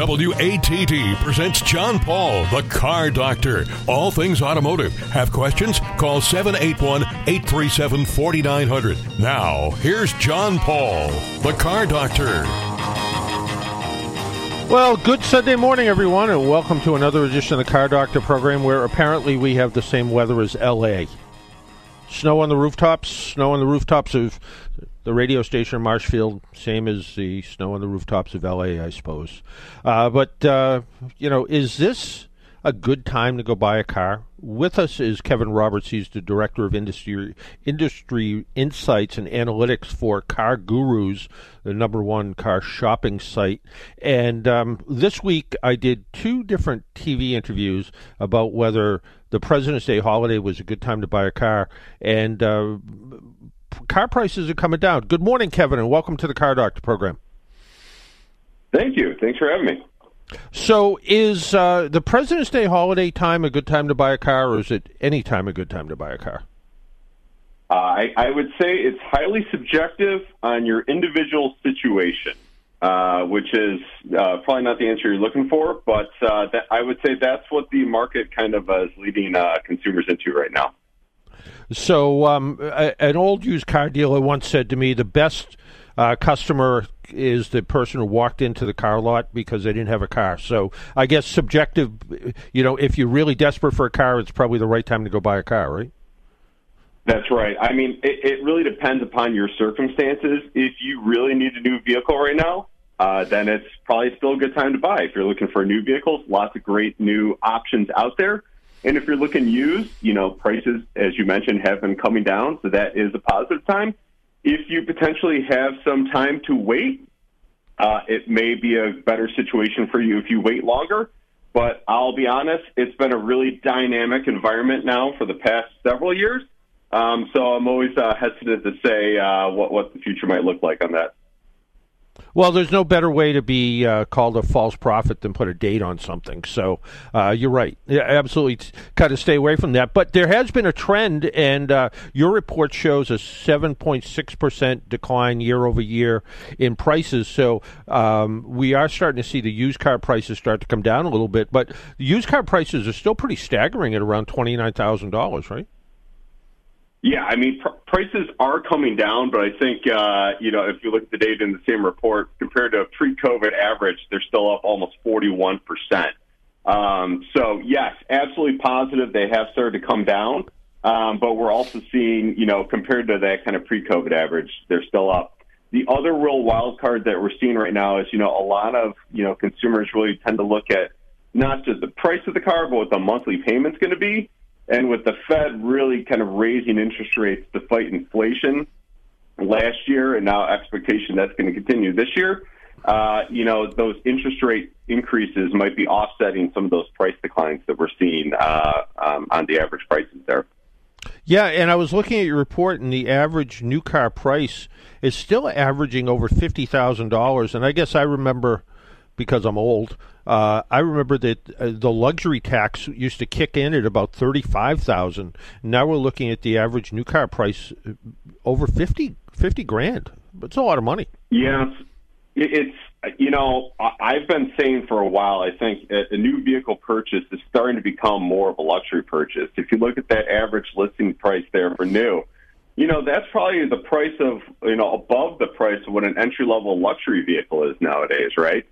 WATD presents John Paul, the car doctor. All things automotive. Have questions? Call 781 837 4900. Now, here's John Paul, the car doctor. Well, good Sunday morning, everyone, and welcome to another edition of the Car Doctor program where apparently we have the same weather as LA. Snow on the rooftops, snow on the rooftops of the radio station Marshfield, same as the snow on the rooftops of LA, I suppose. Uh, but, uh, you know, is this a good time to go buy a car? With us is Kevin Roberts. He's the director of industry industry insights and analytics for Car Gurus, the number one car shopping site. And um, this week, I did two different TV interviews about whether the President's Day holiday was a good time to buy a car, and uh, car prices are coming down. Good morning, Kevin, and welcome to the Car Doctor program. Thank you. Thanks for having me. So, is uh, the President's Day holiday time a good time to buy a car, or is it any time a good time to buy a car? Uh, I, I, would say it's highly subjective on your individual situation, uh, which is uh, probably not the answer you're looking for, but uh, that, I would say that's what the market kind of uh, is leading consumers into right now. So, um, a, an old used car dealer once said to me, the best uh, customer is the person who walked into the car lot because they didn't have a car. So I guess subjective, you know, if you're really desperate for a car, it's probably the right time to go buy a car, right? That's right. I mean, it, it really depends upon your circumstances. If you really need a new vehicle right now, uh, then it's probably still a good time to buy. If you're looking for a new vehicles, lots of great new options out there. And if you're looking used, you know, prices, as you mentioned, have been coming down, so that is a positive time. If you potentially have some time to wait, uh, it may be a better situation for you if you wait longer. But I'll be honest, it's been a really dynamic environment now for the past several years. Um, so I'm always uh, hesitant to say uh, what, what the future might look like on that. Well, there's no better way to be uh, called a false prophet than put a date on something. So uh, you're right. Yeah, absolutely, kind of stay away from that. But there has been a trend, and uh, your report shows a 7.6 percent decline year over year in prices. So um, we are starting to see the used car prices start to come down a little bit. But used car prices are still pretty staggering at around twenty nine thousand dollars, right? Yeah, I mean, pr- prices are coming down, but I think, uh, you know, if you look at the data in the same report, compared to pre COVID average, they're still up almost 41%. Um, so, yes, absolutely positive they have started to come down. Um, but we're also seeing, you know, compared to that kind of pre COVID average, they're still up. The other real wild card that we're seeing right now is, you know, a lot of, you know, consumers really tend to look at not just the price of the car, but what the monthly payment's going to be. And with the Fed really kind of raising interest rates to fight inflation last year, and now expectation that's going to continue this year, uh, you know, those interest rate increases might be offsetting some of those price declines that we're seeing uh, um, on the average prices there. Yeah, and I was looking at your report, and the average new car price is still averaging over fifty thousand dollars. And I guess I remember because I'm old. Uh, I remember that uh, the luxury tax used to kick in at about thirty-five thousand. Now we're looking at the average new car price uh, over 50, 50 grand. It's a lot of money. Yes, it's you know I've been saying for a while. I think a new vehicle purchase is starting to become more of a luxury purchase. If you look at that average listing price there for new, you know that's probably the price of you know above the price of what an entry level luxury vehicle is nowadays, right?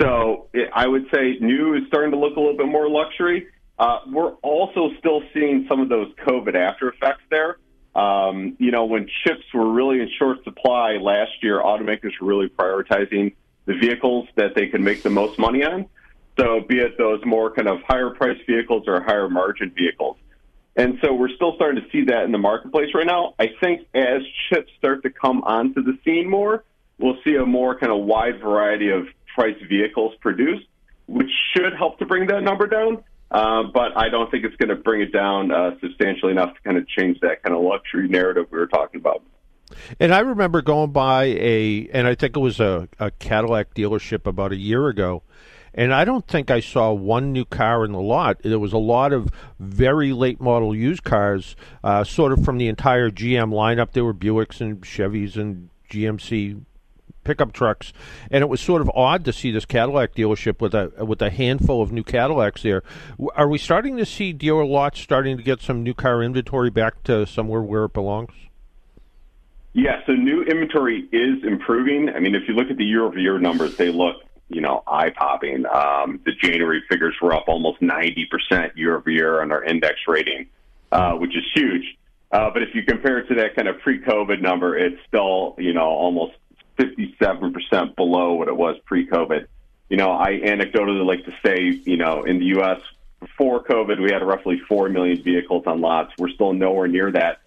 So I would say new is starting to look a little bit more luxury. Uh, we're also still seeing some of those COVID after effects there. Um, you know, when chips were really in short supply last year, automakers were really prioritizing the vehicles that they could make the most money on. So, be it those more kind of higher priced vehicles or higher margin vehicles. And so, we're still starting to see that in the marketplace right now. I think as chips start to come onto the scene more, we'll see a more kind of wide variety of price vehicles produced, which should help to bring that number down. Uh, but I don't think it's going to bring it down uh, substantially enough to kind of change that kind of luxury narrative we were talking about. And I remember going by a, and I think it was a, a Cadillac dealership about a year ago, and I don't think I saw one new car in the lot. There was a lot of very late model used cars, uh, sort of from the entire GM lineup. There were Buicks and Chevys and GMC pickup trucks, and it was sort of odd to see this Cadillac dealership with a with a handful of new Cadillacs there. Are we starting to see dealer lots starting to get some new car inventory back to somewhere where it belongs? Yeah, so new inventory is improving. I mean, if you look at the year-over-year numbers, they look you know, eye popping. Um, the January figures were up almost 90% year over year on our index rating, uh, which is huge. Uh, but if you compare it to that kind of pre COVID number, it's still, you know, almost 57% below what it was pre COVID. You know, I anecdotally like to say, you know, in the U.S., before COVID, we had roughly 4 million vehicles on lots. We're still nowhere near that.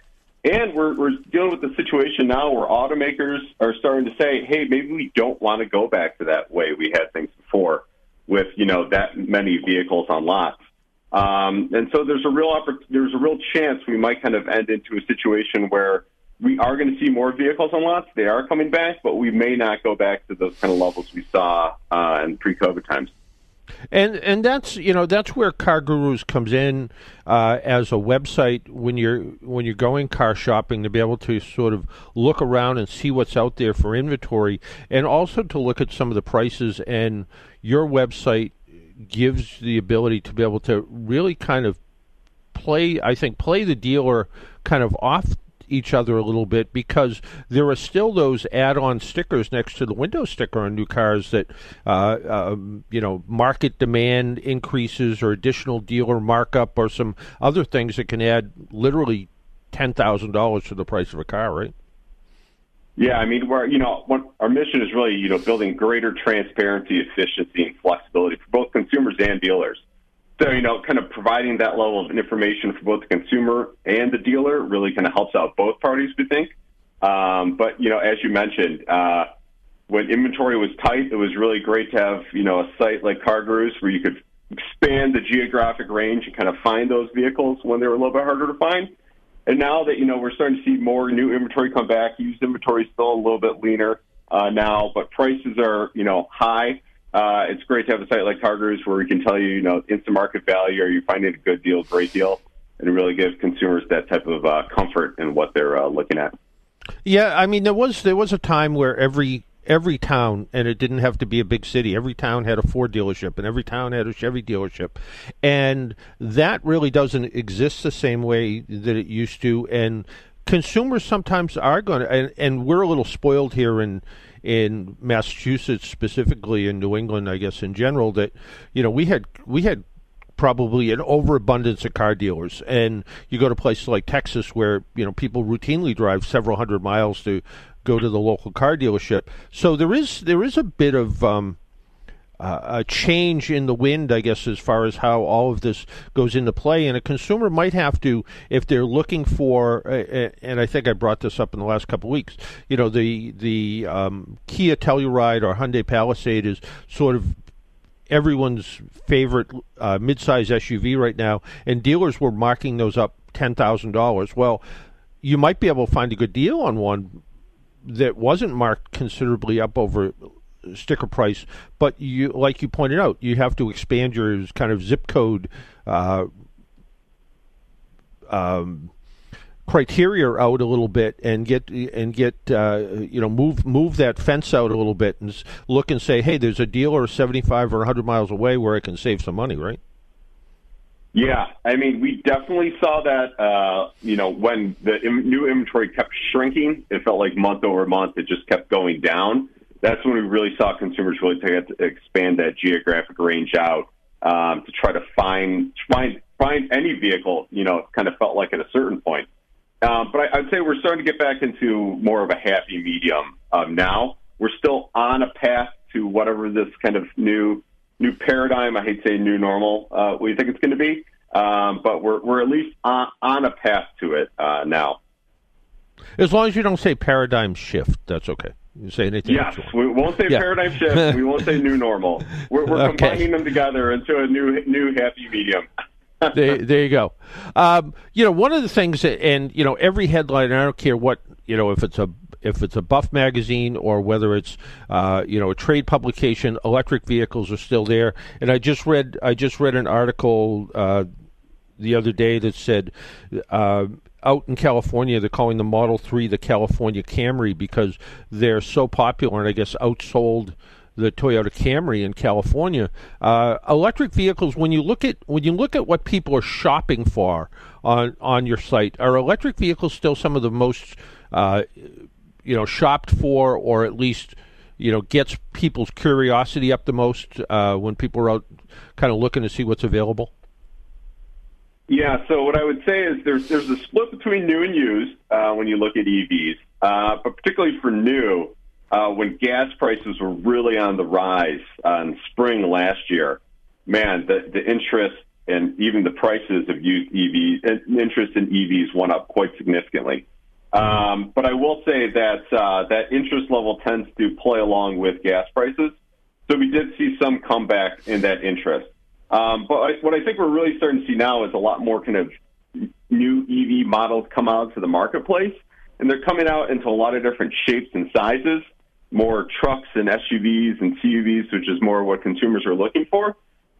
And we're, we're dealing with the situation now where automakers are starting to say, hey, maybe we don't want to go back to that way we had things before with, you know, that many vehicles on lots. Um, and so there's a real oppor- there's a real chance we might kind of end into a situation where we are going to see more vehicles on lots. They are coming back, but we may not go back to those kind of levels we saw uh, in pre-COVID times. And and that's you know that's where Car Gurus comes in uh, as a website when you're when you're going car shopping to be able to sort of look around and see what's out there for inventory, and also to look at some of the prices. And your website gives the ability to be able to really kind of play. I think play the dealer kind of off each other a little bit because there are still those add-on stickers next to the window sticker on new cars that uh, um, you know market demand increases or additional dealer markup or some other things that can add literally ten thousand dollars to the price of a car, right? Yeah, I mean, we're you know, our mission is really you know building greater transparency, efficiency, and flexibility for both consumers and dealers. So, you know, kind of providing that level of information for both the consumer and the dealer really kind of helps out both parties, we think. Um, but, you know, as you mentioned, uh, when inventory was tight, it was really great to have, you know, a site like CarGurus where you could expand the geographic range and kind of find those vehicles when they were a little bit harder to find. And now that, you know, we're starting to see more new inventory come back, used inventory is still a little bit leaner uh, now, but prices are, you know, high. Uh, it's great to have a site like CarGurus where we can tell you, you know, instant market value, are you finding a good deal, great deal, and really give consumers that type of uh, comfort in what they're uh, looking at. Yeah, I mean, there was there was a time where every every town, and it didn't have to be a big city. Every town had a Ford dealership, and every town had a Chevy dealership, and that really doesn't exist the same way that it used to. And consumers sometimes are going to, and, and we're a little spoiled here in in Massachusetts specifically in New England, I guess in general, that you know we had we had probably an overabundance of car dealers, and you go to places like Texas where you know people routinely drive several hundred miles to go to the local car dealership. So there is there is a bit of um, uh, a change in the wind, I guess, as far as how all of this goes into play. And a consumer might have to, if they're looking for, uh, and I think I brought this up in the last couple of weeks. You know, the the um, Kia Telluride or Hyundai Palisade is sort of everyone's favorite uh, midsize SUV right now, and dealers were marking those up ten thousand dollars. Well, you might be able to find a good deal on one that wasn't marked considerably up over sticker price, but you, like you pointed out, you have to expand your kind of zip code uh, um, criteria out a little bit and get and get uh, you know move move that fence out a little bit and look and say, hey, there's a dealer 75 or 100 miles away where I can save some money, right? Yeah, I mean, we definitely saw that. Uh, you know, when the Im- new inventory kept shrinking, it felt like month over month it just kept going down that's when we really saw consumers really take to expand that geographic range out um, to try to find find find any vehicle. You know, kind of felt like at a certain point. Um, but I, would say we're starting to get back into more of a happy medium um, now. We're still on a path to whatever this kind of new new paradigm. I hate to say new normal. Uh, we think it's going to be, um, but we're we're at least on, on a path to it uh, now. As long as you don't say paradigm shift, that's okay. You say anything? Yes, we won't say yeah. paradigm shift. we won't say new normal. We're, we're okay. combining them together into a new new happy medium. there, there you go. Um, you know, one of the things, that, and you know, every headline. I don't care what you know, if it's a if it's a buff magazine or whether it's uh, you know a trade publication, electric vehicles are still there. And I just read I just read an article uh, the other day that said uh, out in California, they're calling the Model 3 the California Camry because they're so popular and I guess outsold the Toyota Camry in California. Uh, electric vehicles, when you look at when you look at what people are shopping for on on your site, are electric vehicles still some of the most uh, you know shopped for, or at least you know gets people's curiosity up the most uh, when people are out kind of looking to see what's available? Yeah, so what I would say is there's there's a split between new and used uh, when you look at EVs, uh, but particularly for new, uh, when gas prices were really on the rise uh, in spring last year, man, the the interest and even the prices of used EVs, uh, interest in EVs went up quite significantly. Um, but I will say that uh, that interest level tends to play along with gas prices, so we did see some comeback in that interest. Um, but I, what I think we're really starting to see now is a lot more kind of new EV models come out to the marketplace, and they're coming out into a lot of different shapes and sizes, more trucks and SUVs and CUVs, which is more what consumers are looking for.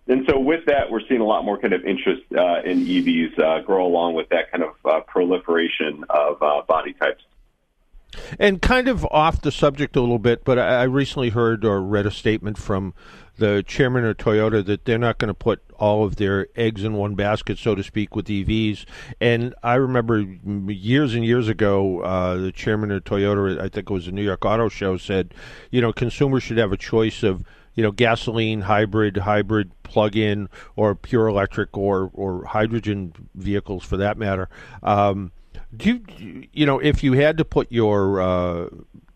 And so, with that, we're seeing a lot more kind of interest uh, in EVs uh, grow along with that kind of uh, proliferation of uh, body types. And kind of off the subject a little bit, but I recently heard or read a statement from the chairman of Toyota that they're not going to put all of their eggs in one basket, so to speak, with EVs. And I remember years and years ago, uh, the chairman of Toyota, I think it was the New York Auto Show, said, you know, consumers should have a choice of you know, gasoline, hybrid, hybrid, plug-in, or pure electric, or or hydrogen vehicles for that matter. Um, do you, you know, if you had to put your uh,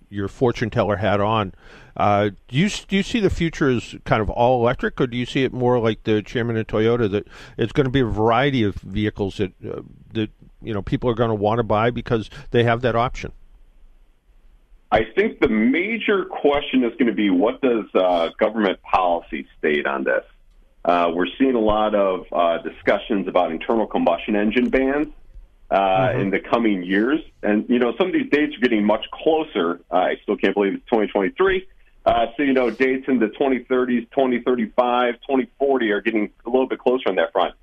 your fortune teller hat on, uh, do you do you see the future as kind of all electric, or do you see it more like the chairman of Toyota that it's going to be a variety of vehicles that uh, that you know people are going to want to buy because they have that option? I think the major question is going to be what does uh, government policy state on this? Uh, we're seeing a lot of uh, discussions about internal combustion engine bans uh, mm-hmm. in the coming years. And, you know, some of these dates are getting much closer. Uh, I still can't believe it's 2023. Uh, so, you know, dates in the 2030s, 2035, 2040 are getting a little bit closer on that front.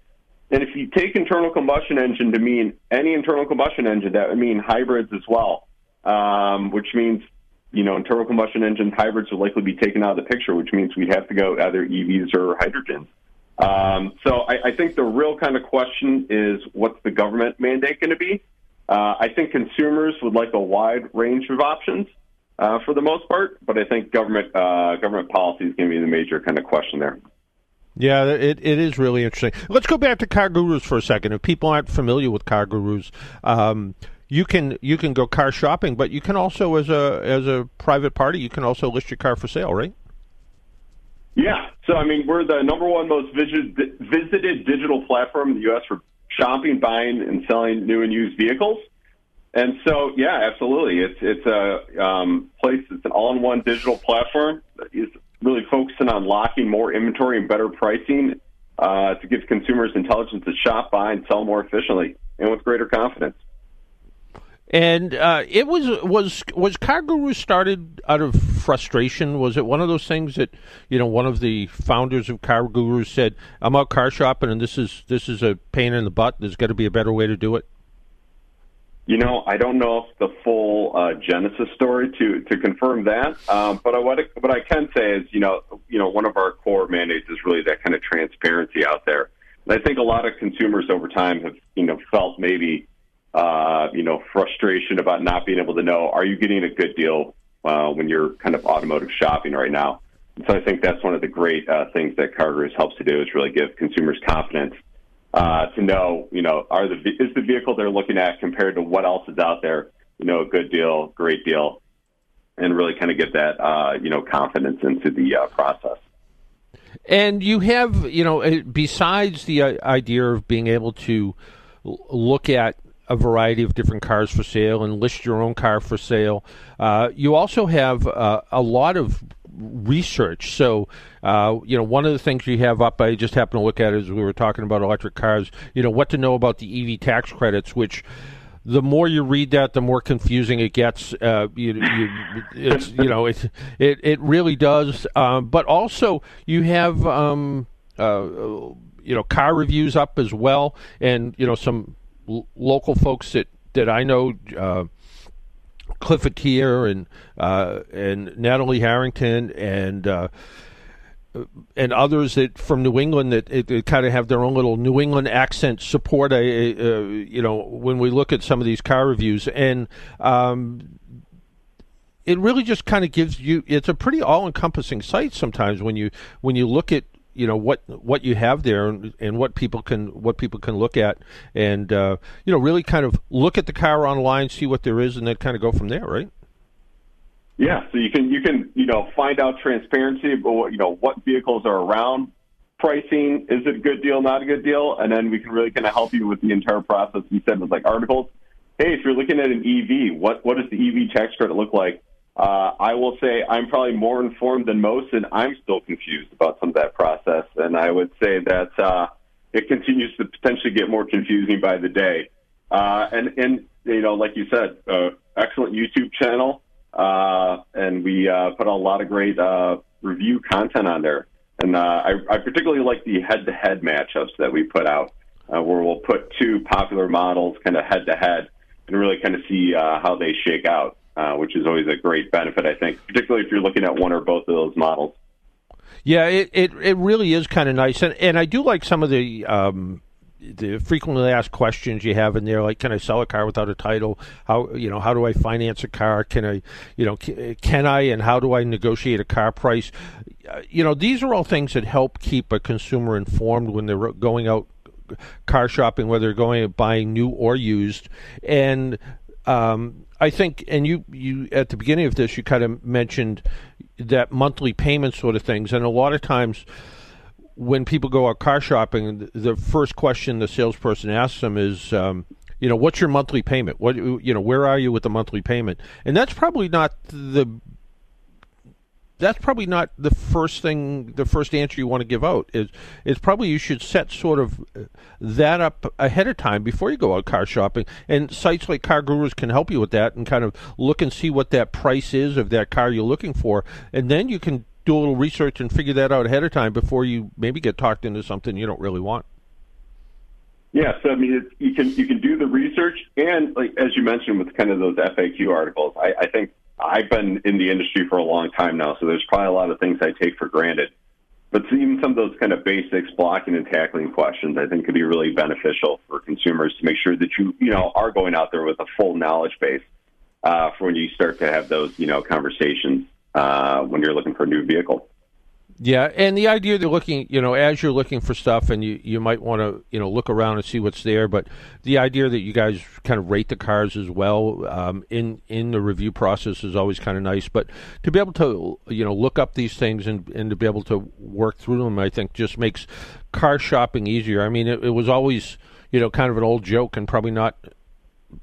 And if you take internal combustion engine to mean any internal combustion engine, that would mean hybrids as well, um, which means, you know, internal combustion engine hybrids will likely be taken out of the picture, which means we'd have to go either EVs or hydrogens. Um, so I, I think the real kind of question is what's the government mandate going to be? Uh, I think consumers would like a wide range of options uh, for the most part, but I think government uh, government policy is going to be the major kind of question there. Yeah, it, it is really interesting. Let's go back to car gurus for a second. If people aren't familiar with car gurus, um, you can you can go car shopping, but you can also, as a as a private party, you can also list your car for sale, right? Yeah. So, I mean, we're the number one most visited, digital platform in the U.S. for shopping, buying, and selling new and used vehicles. And so, yeah, absolutely. It's it's a um, place. It's an all-in-one digital platform that is really focusing on locking more inventory and better pricing uh, to give consumers intelligence to shop, buy, and sell more efficiently and with greater confidence. And uh, it was was was Car started out of frustration? Was it one of those things that you know one of the founders of Car said, "I'm out car shopping, and this is this is a pain in the butt. There's got to be a better way to do it." You know, I don't know if the full uh, genesis story to to confirm that, um, but I, what I, what I can say is, you know, you know, one of our core mandates is really that kind of transparency out there. And I think a lot of consumers over time have, you know, felt maybe uh, you know, frustration about not being able to know, are you getting a good deal uh, when you're kind of automotive shopping right now? And so I think that's one of the great uh, things that CarGurus helps to do is really give consumers confidence uh, to know, you know, are the is the vehicle they're looking at compared to what else is out there, you know, a good deal, great deal, and really kind of get that, uh, you know, confidence into the uh, process. And you have, you know, besides the uh, idea of being able to look at a variety of different cars for sale and list your own car for sale. Uh, you also have uh, a lot of research. So, uh, you know, one of the things you have up, I just happened to look at as we were talking about electric cars, you know, what to know about the EV tax credits, which the more you read that, the more confusing it gets. Uh, you, you, it's, you know, it, it, it really does. Um, but also, you have, um, uh, you know, car reviews up as well, and, you know, some local folks that that I know. Uh, Cliff Atiyeh and uh, and Natalie Harrington and uh, and others that from New England that it, it kind of have their own little New England accent support. Uh, you know, when we look at some of these car reviews, and um, it really just kind of gives you. It's a pretty all-encompassing site sometimes when you when you look at you know what what you have there and, and what people can what people can look at and uh, you know really kind of look at the car online see what there is and then kind of go from there right yeah, so you can you can you know find out transparency about you know what vehicles are around, pricing is it a good deal, not a good deal, and then we can really kind of help you with the entire process. You said with like articles. Hey, if you're looking at an EV, what what does the EV tax credit look like? Uh, I will say I'm probably more informed than most, and I'm still confused about some of that process. And I would say that uh, it continues to potentially get more confusing by the day. Uh, and and you know, like you said, uh, excellent YouTube channel. Uh, and we uh, put a lot of great uh, review content on there. And uh, I, I particularly like the head-to-head matchups that we put out, uh, where we'll put two popular models kind of head-to-head and really kind of see uh, how they shake out, uh, which is always a great benefit, I think, particularly if you're looking at one or both of those models. Yeah, it it, it really is kind of nice, and and I do like some of the. Um the frequently asked questions you have in there, like, can I sell a car without a title? How you know how do I finance a car? Can I, you know, can I and how do I negotiate a car price? Uh, you know, these are all things that help keep a consumer informed when they're going out car shopping, whether they're going buying new or used, and um, I think, and you you at the beginning of this, you kind of mentioned that monthly payment sort of things, and a lot of times when people go out car shopping, the first question the salesperson asks them is, um, you know, what's your monthly payment? What you know, where are you with the monthly payment? And that's probably not the that's probably not the first thing the first answer you want to give out. Is it's probably you should set sort of uh, that up ahead of time before you go out car shopping. And sites like car gurus can help you with that and kind of look and see what that price is of that car you're looking for. And then you can do a little research and figure that out ahead of time before you maybe get talked into something you don't really want. Yeah, so I mean, you can you can do the research, and like as you mentioned with kind of those FAQ articles, I, I think I've been in the industry for a long time now, so there's probably a lot of things I take for granted. But even some of those kind of basics, blocking and tackling questions, I think could be really beneficial for consumers to make sure that you you know are going out there with a full knowledge base uh, for when you start to have those you know conversations uh, when you're looking for a new vehicle. Yeah, and the idea they're looking, you know, as you're looking for stuff, and you, you might want to, you know, look around and see what's there. But the idea that you guys kind of rate the cars as well um, in in the review process is always kind of nice. But to be able to, you know, look up these things and and to be able to work through them, I think just makes car shopping easier. I mean, it, it was always, you know, kind of an old joke and probably not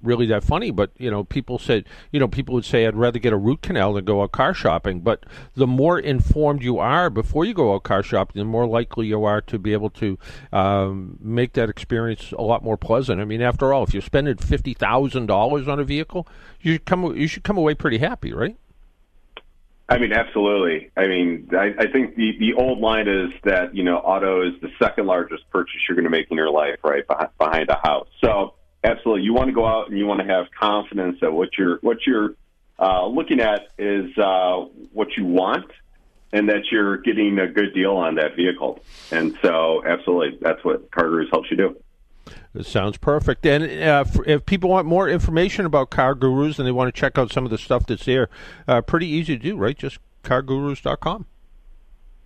really that funny, but you know, people said, you know, people would say, I'd rather get a root canal than go out car shopping. But the more informed you are before you go out car shopping, the more likely you are to be able to um, make that experience a lot more pleasant. I mean, after all, if you're spending fifty thousand dollars on a vehicle, you come you should come away pretty happy, right? I mean, absolutely. I mean, I, I think the, the old line is that, you know, auto is the second largest purchase you're going to make in your life, right, behind, behind a house. So, absolutely. You want to go out and you want to have confidence that what you're what you're uh, looking at is uh, what you want, and that you're getting a good deal on that vehicle. And so, absolutely, that's what Car Gurus helps you do. It sounds perfect. And uh, if people want more information about Car Gurus and they want to check out some of the stuff that's there, uh, pretty easy to do, right? Just cargurus.com.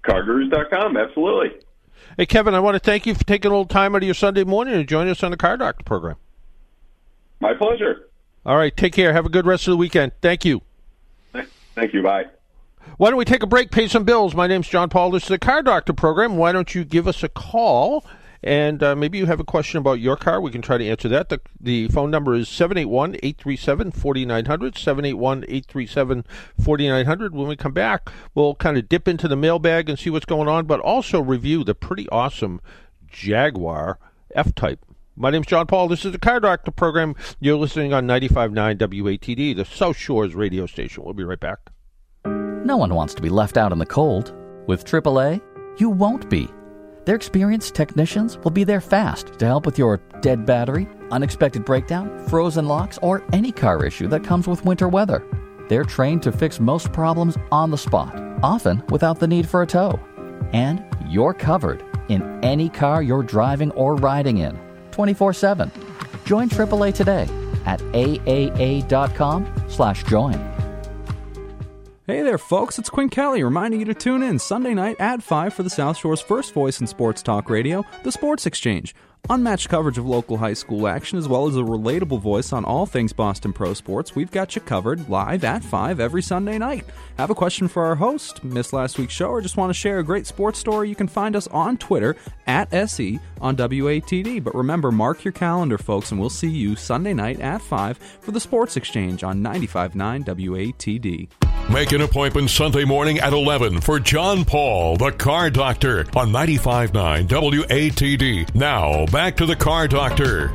Cargurus.com, absolutely. Hey, Kevin, I want to thank you for taking a little time out of your Sunday morning to join us on the Car Doctor program. My pleasure. All right. Take care. Have a good rest of the weekend. Thank you. Thank you. Bye. Why don't we take a break, pay some bills? My name's John Paul. This is the Car Doctor program. Why don't you give us a call? And uh, maybe you have a question about your car. We can try to answer that. The, the phone number is 781 837 4900. 781 837 4900. When we come back, we'll kind of dip into the mailbag and see what's going on, but also review the pretty awesome Jaguar F Type. My name's John Paul. This is the Car Doctor program. You're listening on 95.9 WATD, the South Shores radio station. We'll be right back. No one wants to be left out in the cold. With AAA, you won't be. Their experienced technicians will be there fast to help with your dead battery, unexpected breakdown, frozen locks, or any car issue that comes with winter weather. They're trained to fix most problems on the spot, often without the need for a tow. And you're covered in any car you're driving or riding in 24 7. Join AAA today at aaa.com slash join. Hey there, folks. It's Quinn Kelly reminding you to tune in Sunday night at 5 for the South Shore's first voice in sports talk radio, The Sports Exchange. Unmatched coverage of local high school action, as well as a relatable voice on all things Boston Pro Sports, we've got you covered live at 5 every Sunday night. Have a question for our host, missed last week's show, or just want to share a great sports story? You can find us on Twitter at SE on WATD. But remember, mark your calendar, folks, and we'll see you Sunday night at 5 for the Sports Exchange on 95.9 WATD. Make an appointment Sunday morning at 11 for John Paul, the car doctor, on 95.9 WATD. Now, back to the car doctor.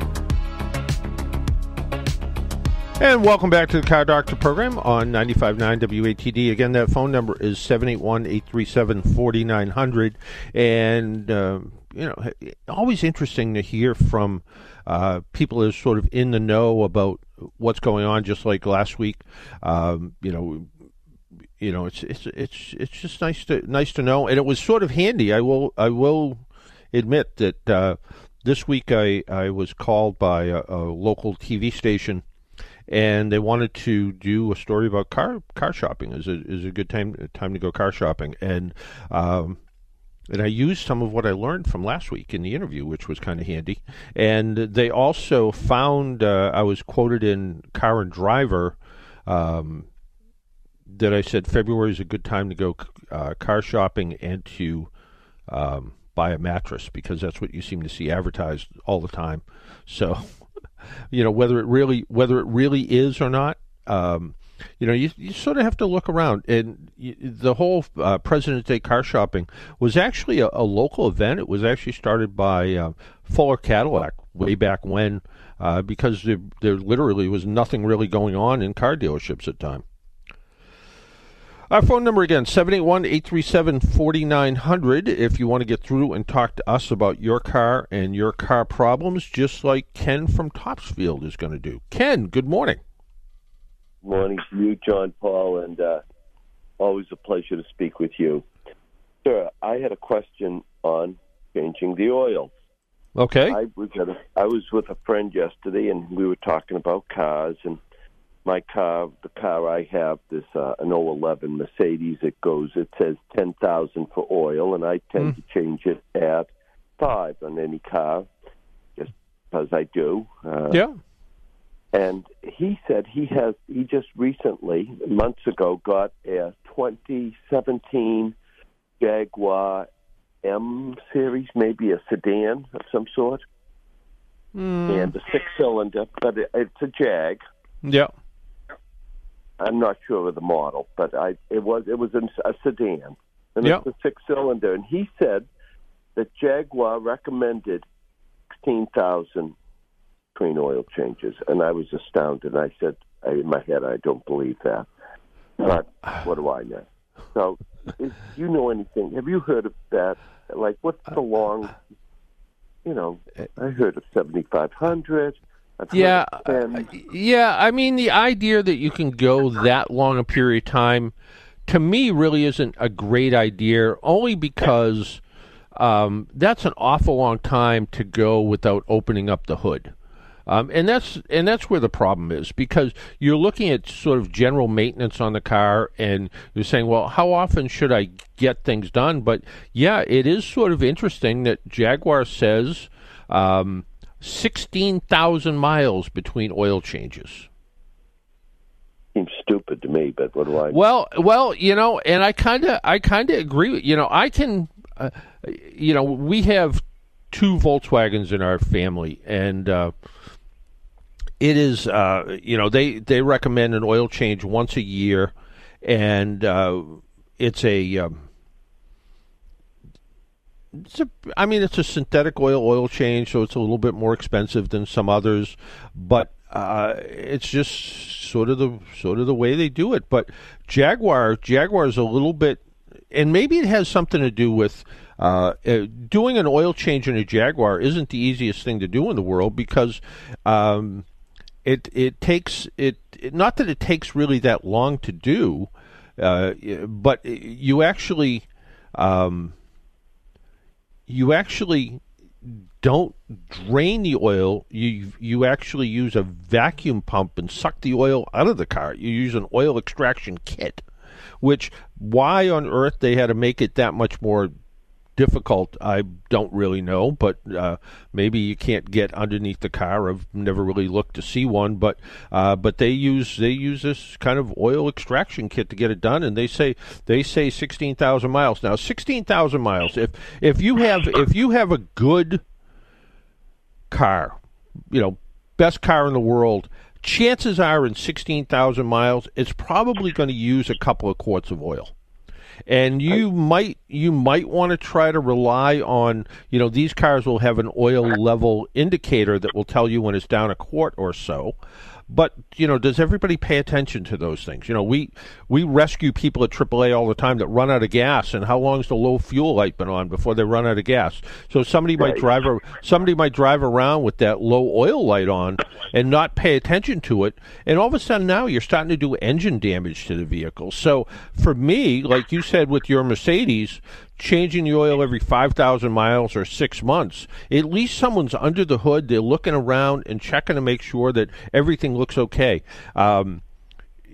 And welcome back to the Car Doctor program on 95.9 WATD. Again, that phone number is 781-837-4900. And, uh, you know, always interesting to hear from uh, people that are sort of in the know about what's going on, just like last week. Um, you know, you know, it's it's it's it's just nice to nice to know, and it was sort of handy. I will I will admit that uh, this week I I was called by a, a, local TV station, and they wanted to do a story about car car shopping. Is a is a good time time to go car shopping, and um, and I used some of what I learned from last week in the interview, which was kind of handy. And they also found uh, I was quoted in Car and Driver. Um, that I said February is a good time to go uh, car shopping and to um, buy a mattress because that's what you seem to see advertised all the time. So, you know whether it really whether it really is or not. Um, you know, you, you sort of have to look around. And you, the whole uh, President's Day car shopping was actually a, a, local event. It was actually started by uh, Fuller Cadillac way back when, uh, because there, there literally was nothing really going on in car dealerships at the time. Our phone number again, 781-837-4900 if you want to get through and talk to us about your car and your car problems, just like Ken from Topsfield is going to do. Ken, good morning. Morning to you, John Paul, and uh, always a pleasure to speak with you. Sir, I had a question on changing the oil. Okay. I was, a, I was with a friend yesterday, and we were talking about cars, and my car, the car I have, this uh, an 011 Mercedes. It goes, it says ten thousand for oil, and I tend mm. to change it at five on any car, just because I do. Uh, yeah. And he said he has. He just recently, months ago, got a 2017 Jaguar M series, maybe a sedan of some sort, mm. and a six-cylinder, but it, it's a Jag. Yeah I'm not sure of the model, but I it was it was a sedan, and yep. it's a six cylinder. And he said that Jaguar recommended sixteen thousand clean oil changes, and I was astounded. I said I, in my head, I don't believe that. But what do I know? So, if you know anything? Have you heard of that? Like, what's the long? You know, I heard of seventy five hundred yeah, uh, yeah. I mean, the idea that you can go that long a period of time, to me, really isn't a great idea. Only because um, that's an awful long time to go without opening up the hood. Um, and that's and that's where the problem is because you're looking at sort of general maintenance on the car, and you're saying, well, how often should I get things done? But yeah, it is sort of interesting that Jaguar says. Um, 16,000 miles between oil changes. Seems stupid to me, but what do I? Well, well, you know, and I kind of, I kind of agree. With, you know, I can, uh, you know, we have two Volkswagens in our family, and uh, it is, uh, you know, they they recommend an oil change once a year, and uh, it's a um, it's a, I mean, it's a synthetic oil oil change, so it's a little bit more expensive than some others, but uh, it's just sort of the sort of the way they do it. But Jaguar, Jaguar is a little bit, and maybe it has something to do with uh, uh, doing an oil change in a Jaguar isn't the easiest thing to do in the world because um, it it takes it, it, not that it takes really that long to do, uh, but you actually um, you actually don't drain the oil. You you actually use a vacuum pump and suck the oil out of the car. You use an oil extraction kit, which why on earth they had to make it that much more difficult, I don't really know, but uh, maybe you can't get underneath the car. I've never really looked to see one, but uh, but they use they use this kind of oil extraction kit to get it done, and they say they say sixteen thousand miles. Now, sixteen thousand miles. If if you have if you have a good car, you know, best car in the world. Chances are, in sixteen thousand miles, it's probably going to use a couple of quarts of oil and you I, might you might want to try to rely on you know these cars will have an oil level indicator that will tell you when it's down a quart or so but you know, does everybody pay attention to those things? You know, we we rescue people at AAA all the time that run out of gas, and how long's the low fuel light been on before they run out of gas? So somebody right. might drive a, somebody might drive around with that low oil light on and not pay attention to it, and all of a sudden now you're starting to do engine damage to the vehicle. So for me, like you said with your Mercedes, changing the oil every 5,000 miles or six months, at least someone's under the hood. They're looking around and checking to make sure that everything looks okay. Um,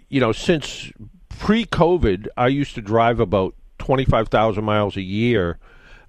you know, since pre COVID, I used to drive about 25,000 miles a year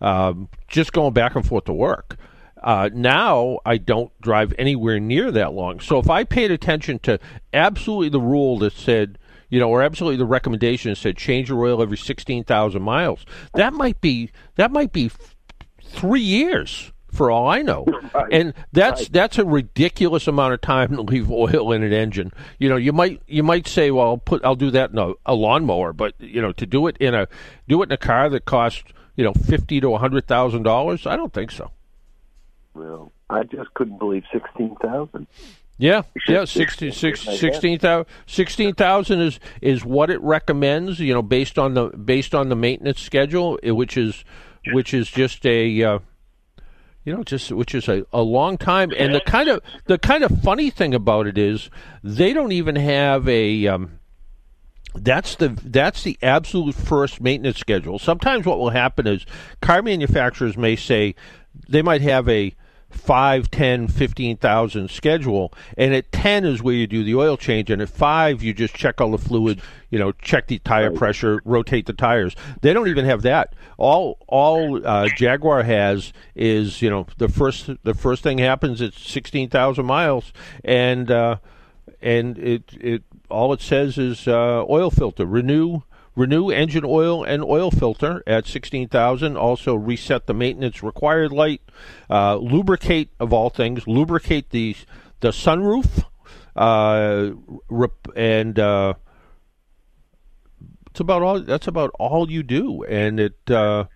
um, just going back and forth to work. Uh, now I don't drive anywhere near that long. So if I paid attention to absolutely the rule that said you know, or absolutely the recommendation said change your oil every sixteen thousand miles. That might be that might be f- three years for all I know. Right. And that's right. that's a ridiculous amount of time to leave oil in an engine. You know, you might you might say, well, I'll put I'll do that in a, a lawnmower, but you know, to do it in a do it in a car that costs you know fifty to a hundred thousand dollars, I don't think so. Well, I just couldn't believe sixteen thousand. Yeah, yeah, 16,000 16, is is what it recommends. You know, based on the based on the maintenance schedule, which is which is just a uh, you know just which is a, a long time. And the kind of the kind of funny thing about it is they don't even have a. Um, that's the that's the absolute first maintenance schedule. Sometimes what will happen is car manufacturers may say they might have a five, ten, fifteen thousand schedule, and at ten is where you do the oil change, and at five you just check all the fluids, you know, check the tire right. pressure, rotate the tires. They don't even have that. All all uh, Jaguar has is you know the first the first thing happens at sixteen thousand miles, and uh, and it it all it says is uh, oil filter renew Renew engine oil and oil filter at 16,000. Also reset the maintenance required light. Uh, lubricate, of all things, lubricate the, the sunroof. Uh, and uh, it's about all. That's about all you do, and it. Uh,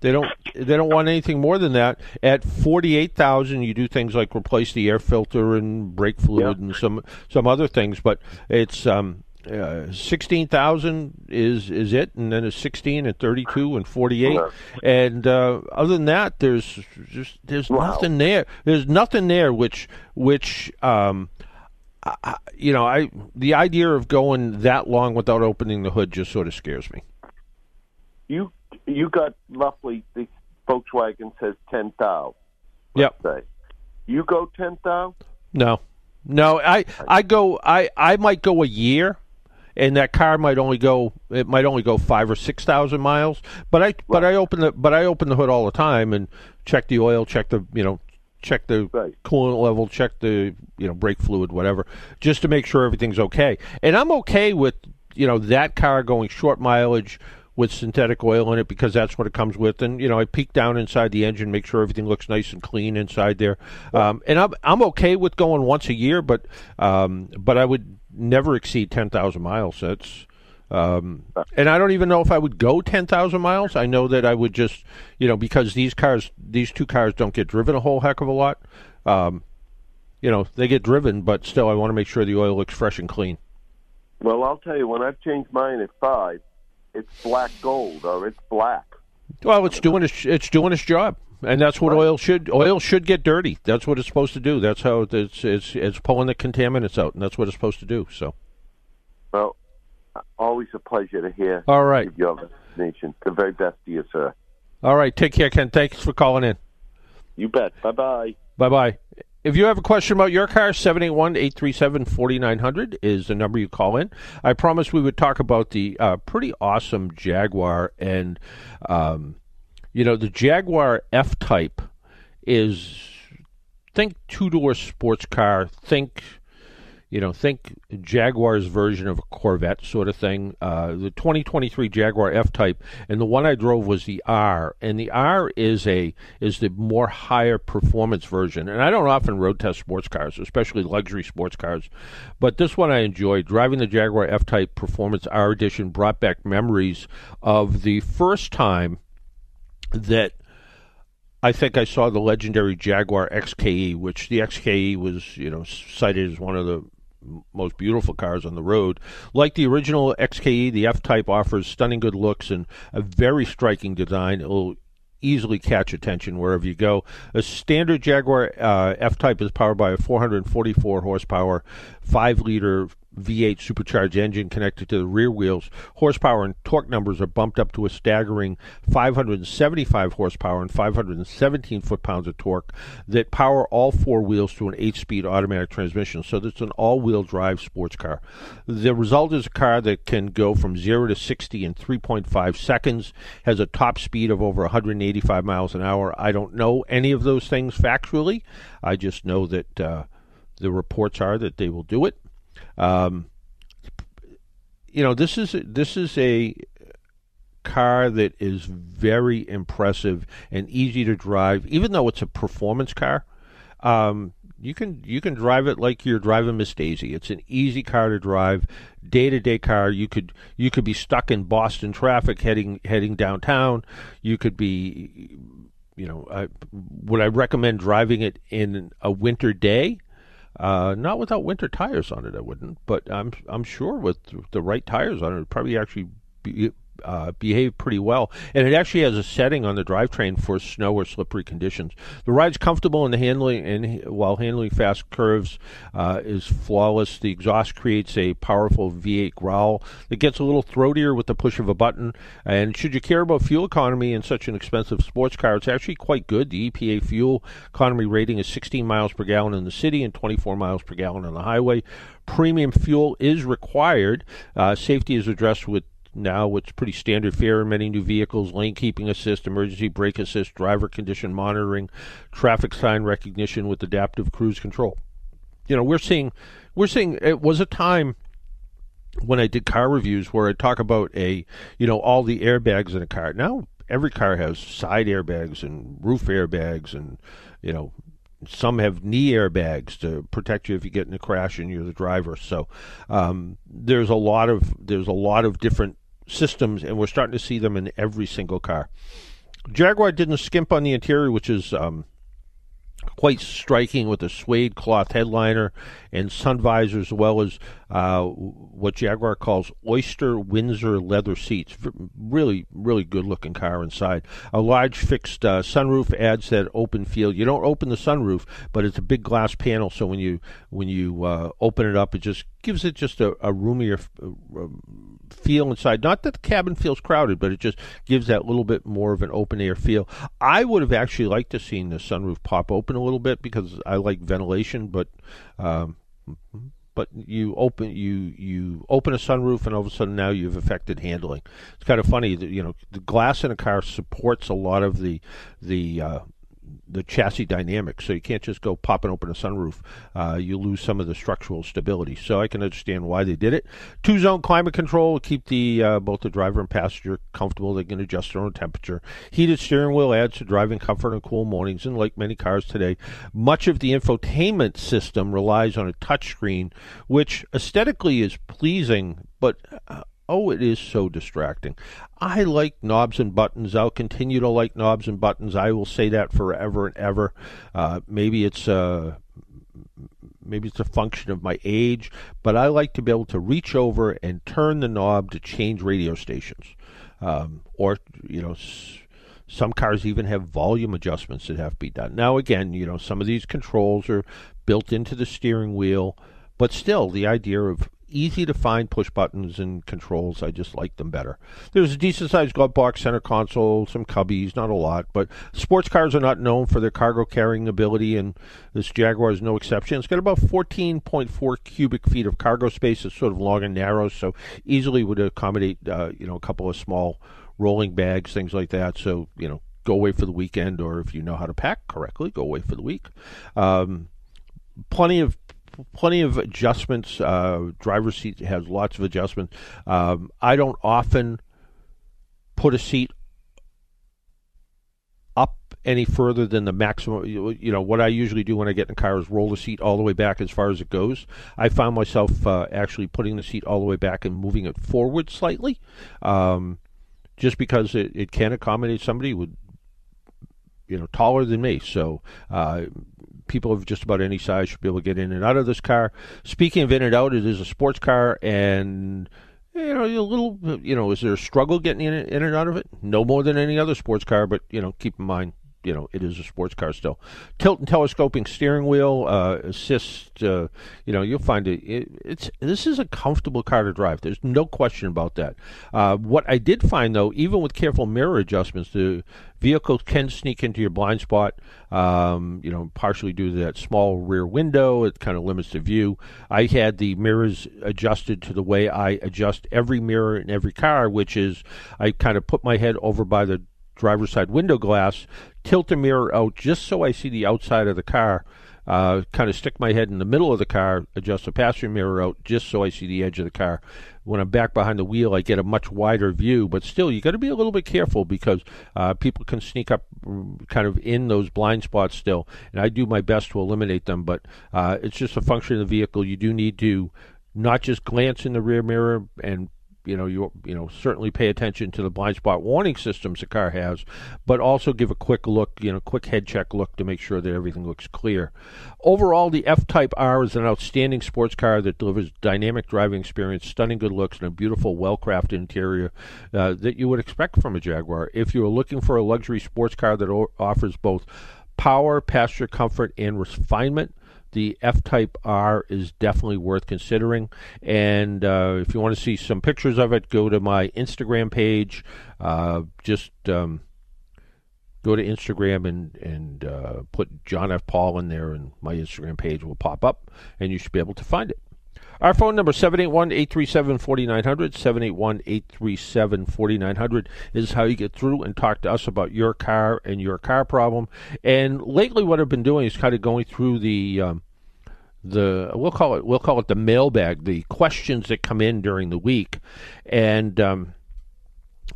they don't. They don't want anything more than that. At forty eight thousand, you do things like replace the air filter and brake fluid and some some other things. But it's um, uh, sixteen thousand is is it, and then it's sixteen and thirty two and forty eight, and uh, other than that, there's just there's wow. nothing there. There's nothing there which which um, I, you know I the idea of going that long without opening the hood just sort of scares me. You you got roughly the Volkswagen says ten thousand. Yep. Say. You go ten thousand? No. No, I I go I I might go a year and that car might only go it might only go five or six thousand miles. But I but I open the but I open the hood all the time and check the oil, check the you know check the right. coolant level, check the you know brake fluid, whatever, just to make sure everything's okay. And I'm okay with you know that car going short mileage with synthetic oil in it because that's what it comes with. And you know, I peek down inside the engine, make sure everything looks nice and clean inside there. Um, and I'm I'm okay with going once a year, but um, but I would never exceed 10,000 miles. That's um, and I don't even know if I would go 10,000 miles. I know that I would just, you know, because these cars, these two cars don't get driven a whole heck of a lot. Um, you know, they get driven, but still, I want to make sure the oil looks fresh and clean. Well, I'll tell you, when I've changed mine at five, it's black gold or it's black. Well, it's doing its it's doing its job, and that's what Right. oil should oil should get dirty. That's what it's supposed to do. That's how it's it's it's pulling the contaminants out, and that's what it's supposed to do. So, Well, always a pleasure to hear all right, your vaccination. The very best to you, sir. all right. Take care, Ken. Thanks for calling in. You bet. Bye bye. Bye bye. If you have a question about your car, 781 837 4900 is the number you call in. I promised we would talk about the uh, pretty awesome Jaguar. And, um, you know, the Jaguar F Type is, think two door sports car, think. You know, think Jaguar's version of a Corvette sort of thing. Uh, the 2023 Jaguar F-Type, and the one I drove was the R, and the R is a is the more higher performance version. And I don't often road test sports cars, especially luxury sports cars, but this one I enjoyed. Driving the Jaguar F-Type Performance R Edition brought back memories of the first time that I think I saw the legendary Jaguar XKE, which the XKE was, you know, cited as one of the most beautiful cars on the road. Like the original XKE, the F-Type offers stunning good looks and a very striking design. It will easily catch attention wherever you go. A standard Jaguar uh, F-Type is powered by a 444 horsepower, 5-liter V8 supercharged engine connected to the rear wheels. Horsepower and torque numbers are bumped up to a staggering 575 horsepower and 517 foot-pounds of torque that power all four wheels through an 8-speed automatic transmission. So it's an all-wheel drive sports car. The result is a car that can go from 0 to 60 in 3.5 seconds, has a top speed of over 185 miles an hour. I don't know any of those things factually. I just know that uh, the reports are that they will do it. Um, you know, this is this is a car that is very impressive and easy to drive, even though it's a performance car. Um, you can you can drive it like you're driving Miss Daisy. It's an easy car to drive, day to day car. You could you could be stuck in Boston traffic heading heading downtown. You could be, you know, I, would I recommend driving it in a winter day? Uh, not without winter tires on it, I wouldn't. But I'm I'm sure with the right tires on it, it'd probably actually be, uh, behave pretty well. And it actually has a setting on the drivetrain for snow or slippery conditions. The ride's comfortable and the handling, and while handling fast curves uh, is flawless, the exhaust creates a powerful V8 growl that gets a little throatier with the push of a button. And should you care about fuel economy in such an expensive sports car, it's actually quite good. The EPA fuel economy rating is 16 miles per gallon in the city and 24 miles per gallon on the highway. Premium fuel is required. Uh, safety is addressed with now it's pretty standard fare in many new vehicles lane keeping assist emergency brake assist driver condition monitoring traffic sign recognition with adaptive cruise control you know we're seeing we're seeing it was a time when i did car reviews where i talk about a you know all the airbags in a car now every car has side airbags and roof airbags and you know some have knee airbags to protect you if you get in a crash and you're the driver. So um, there's a lot of there's a lot of different systems, and we're starting to see them in every single car. Jaguar didn't skimp on the interior, which is um, quite striking with a suede cloth headliner and sun visors, as well as uh, what Jaguar calls oyster Windsor leather seats. Really, really good looking car inside. A large fixed uh, sunroof adds that open feel. You don't open the sunroof, but it's a big glass panel, so when you when you uh, open it up, it just gives it just a, a roomier uh, feel inside. Not that the cabin feels crowded, but it just gives that little bit more of an open air feel. I would have actually liked to seen the sunroof pop open a little bit because I like ventilation, but um, but you open you you open a sunroof and all of a sudden now you've affected handling. It's kind of funny that you know the glass in a car supports a lot of the the uh, the chassis dynamics, so you can't just go popping open a sunroof. Uh, you lose some of the structural stability. So I can understand why they did it. Two zone climate control will keep the uh, both the driver and passenger comfortable. They can adjust their own temperature. Heated steering wheel adds to driving comfort on cool mornings. And like many cars today, much of the infotainment system relies on a touchscreen, which aesthetically is pleasing, but uh, Oh, it is so distracting. I like knobs and buttons. I'll continue to like knobs and buttons. I will say that forever and ever. Uh, maybe it's a maybe it's a function of my age, but I like to be able to reach over and turn the knob to change radio stations. um, or you know. S- some cars even have volume adjustments that have to be done. Now, again, you know, some of these controls are built into the steering wheel, but still, the idea of easy to find push buttons and controls. I just like them better. There's a decent sized glove box, center console, some cubbies, not a lot, but sports cars are not known for their cargo carrying ability, and this Jaguar is no exception. It's got about 14.4 cubic feet of cargo space. It's sort of long and narrow, so easily would accommodate uh, you know a couple of small rolling bags, things like that. So you know. Go away for the weekend, or if you know how to pack correctly, go away for the week. Um, plenty of plenty of adjustments. Uh, driver's seat has lots of adjustments. Um, I don't often put a seat up any further than the maximum. You know, what I usually do when I get in the car is roll the seat all the way back as far as it goes. I found myself uh, actually putting the seat all the way back and moving it forward slightly, um, just because it, it can accommodate somebody with you know taller than me. So uh, people of just about any size should be able to get in and out of this car. Speaking of in and out, it is a sports car, and you know a little. You know, is there a struggle getting in, in and out of it? No more than any other sports car, but you know, keep in mind you know it is a sports car still. Tilt and telescoping steering wheel, uh, assist. Uh, you know you'll find it, it, It's this is a comfortable car to drive. There's no question about that. Uh, what I did find though, even with careful mirror adjustments, the vehicle can sneak into your blind spot. Um, you know, partially due to that small rear window, it kind of limits the view. I had the mirrors adjusted to the way I adjust every mirror in every car, which is I kind of put my head over by the driver's side window glass, tilt the mirror out just so I see the outside of the car. Uh, kind of stick my head in the middle of the car, adjust the passenger mirror out just so I see the edge of the car. When I'm back behind the wheel, I get a much wider view, but still, you got to be a little bit careful because uh, people can sneak up mm, kind of in those blind spots still, and I do my best to eliminate them, but uh, it's just a function of the vehicle. You do need to not just glance in the rear mirror and you know you you know certainly pay attention to the blind spot warning systems the car has, but also give a quick look, you know, quick head check look to make sure that everything looks clear. Overall, the F-Type R is an outstanding sports car that delivers dynamic driving experience, stunning good looks, and a beautiful, well-crafted interior uh, that you would expect from a Jaguar. If you are looking for a luxury sports car that o- offers both power, passenger comfort, and refinement the F Type R is definitely worth considering. And uh, if you want to see some pictures of it, go to my Instagram page. Uh, just um, go to Instagram and and uh, put John F. Paul in there, and my Instagram page will pop up, and you should be able to find it. Our phone number 781-837-4900, 781-837-4900 is how you get through and talk to us about your car and your car problem. And lately what I've been doing is kind of going through the um, the we'll call it we'll call it the mailbag, the questions that come in during the week, and um,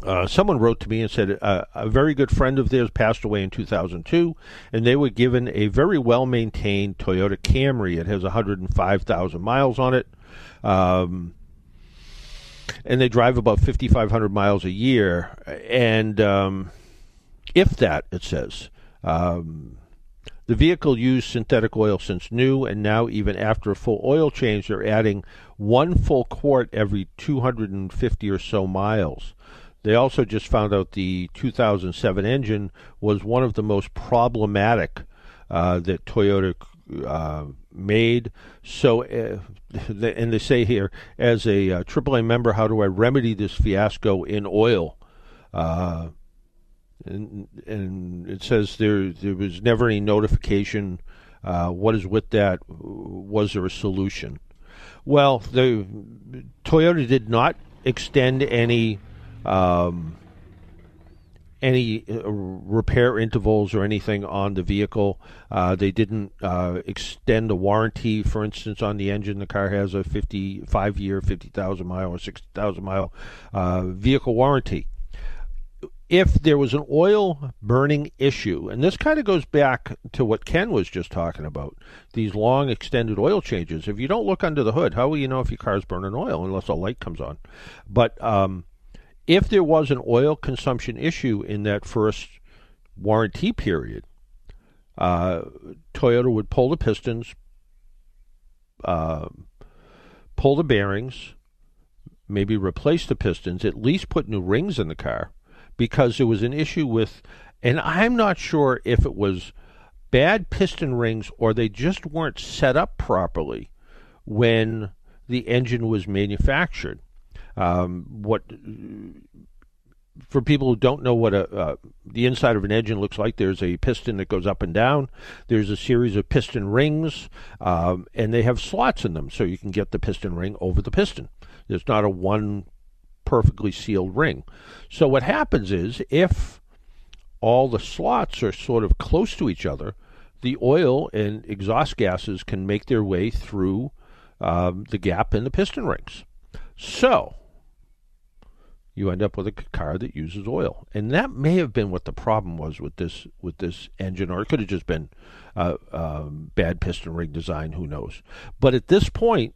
uh, someone wrote to me and said uh, a very good friend of theirs passed away in 2002, and they were given a very well maintained Toyota Camry. It has 105,000 miles on it. Um, and they drive about 5,500 miles a year. And um, if that, it says. Um, the vehicle used synthetic oil since new, and now even after a full oil change, they're adding one full quart every 250 or so miles. They also just found out the 2007 engine was one of the most problematic uh, that Toyota uh, made. So, uh, and they say here, as a uh, AAA member, how do I remedy this fiasco in oil? Uh, and, and it says there there was never any notification. Uh, what is with that? Was there a solution? Well, the Toyota did not extend any um, any uh, repair intervals or anything on the vehicle. Uh, they didn't uh, extend the warranty, for instance, on the engine. The car has a 55 year, 50,000 mile, or 60,000 mile uh, vehicle warranty if there was an oil burning issue, and this kind of goes back to what Ken was just talking about, these long extended oil changes. If you don't look under the hood, how will you know if your car's burning oil unless a light comes on? But um, if there was an oil consumption issue in that first warranty period, uh, Toyota would pull the pistons, uh, pull the bearings, maybe replace the pistons, at least put new rings in the car, because there was an issue with, and I'm not sure if it was bad piston rings or they just weren't set up properly when the engine was manufactured. Um, what for people who don't know what a uh, the inside of an engine looks like, there's a piston that goes up and down. There's a series of piston rings, um, and they have slots in them, so you can get the piston ring over the piston. There's not a one perfectly sealed ring. So what happens is if all the slots are sort of close to each other, the oil and exhaust gases can make their way through um, the gap in the piston rings. So you end up with a car that uses oil, and that may have been what the problem was with this with this engine, or it could have just been uh, um, bad piston ring design. Who knows? But at this point,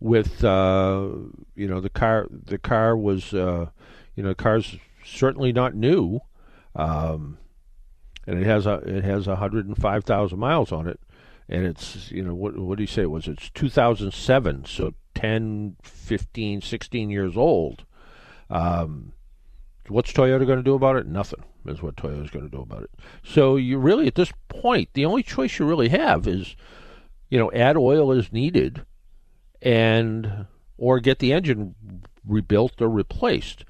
with uh, you know the car, the car was uh, you know the car's certainly not new, um, and it has a it has hundred and five thousand miles on it, and it's you know what what do you say it was? It's two thousand seven, so 10, 15, 16 years old um, what's Toyota going to do about it? Nothing is what Toyota's going to do about it. So you really, at this point, the only choice you really have is, you know, add oil as needed, and or get the engine rebuilt or replaced.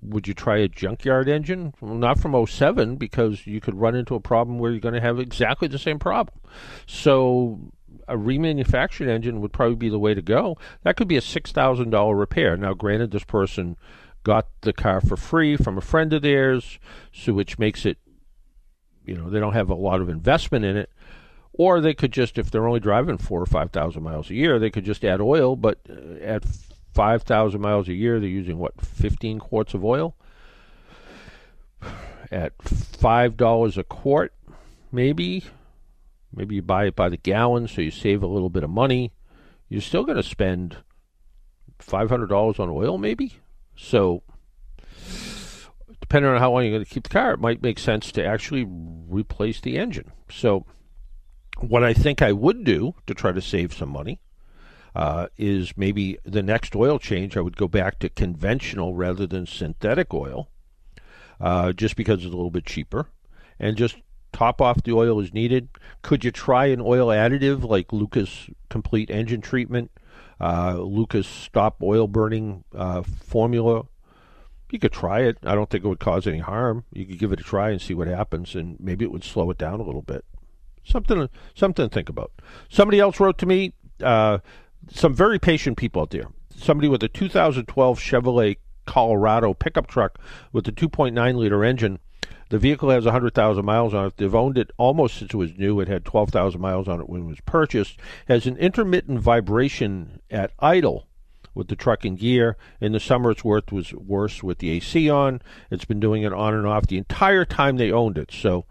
Would you try a junkyard engine? Well, not from 07 because you could run into a problem where you're going to have exactly the same problem. So a remanufactured engine would probably be the way to go. That could be a six thousand dollar repair. Now, granted, this person got the car for free from a friend of theirs, so which makes it, you know, they don't have a lot of investment in it. Or they could just, if they're only driving four or five thousand miles a year, they could just add oil. But uh, at five thousand miles a year, they're using what fifteen quarts of oil. At five dollars a quart, maybe Maybe you buy it by the gallon so you save a little bit of money. You're still going to spend $500 on oil, maybe. So, depending on how long you're going to keep the car, it might make sense to actually replace the engine. So, what I think I would do to try to save some money uh, is maybe the next oil change, I would go back to conventional rather than synthetic oil, uh, just because it's a little bit cheaper, and just top off the oil as needed. Could you try an oil additive like Lucas Complete Engine Treatment, uh, Lucas Stop Oil Burning uh, formula? You could try it. I don't think it would cause any harm. You could give it a try and see what happens, and maybe it would slow it down a little bit. Something, something to think about. Somebody else wrote to me. Uh, some very patient people out there. Somebody with a 2012 Chevrolet Colorado pickup truck with a 2.9 liter engine the vehicle has 100,000 miles on it. They've owned it almost since it was new. It had 12,000 miles on it when it was purchased. Has an intermittent vibration at idle with the truck and gear. In the summer, its worth was worse with the AC on. It's been doing it on and off the entire time they owned it. So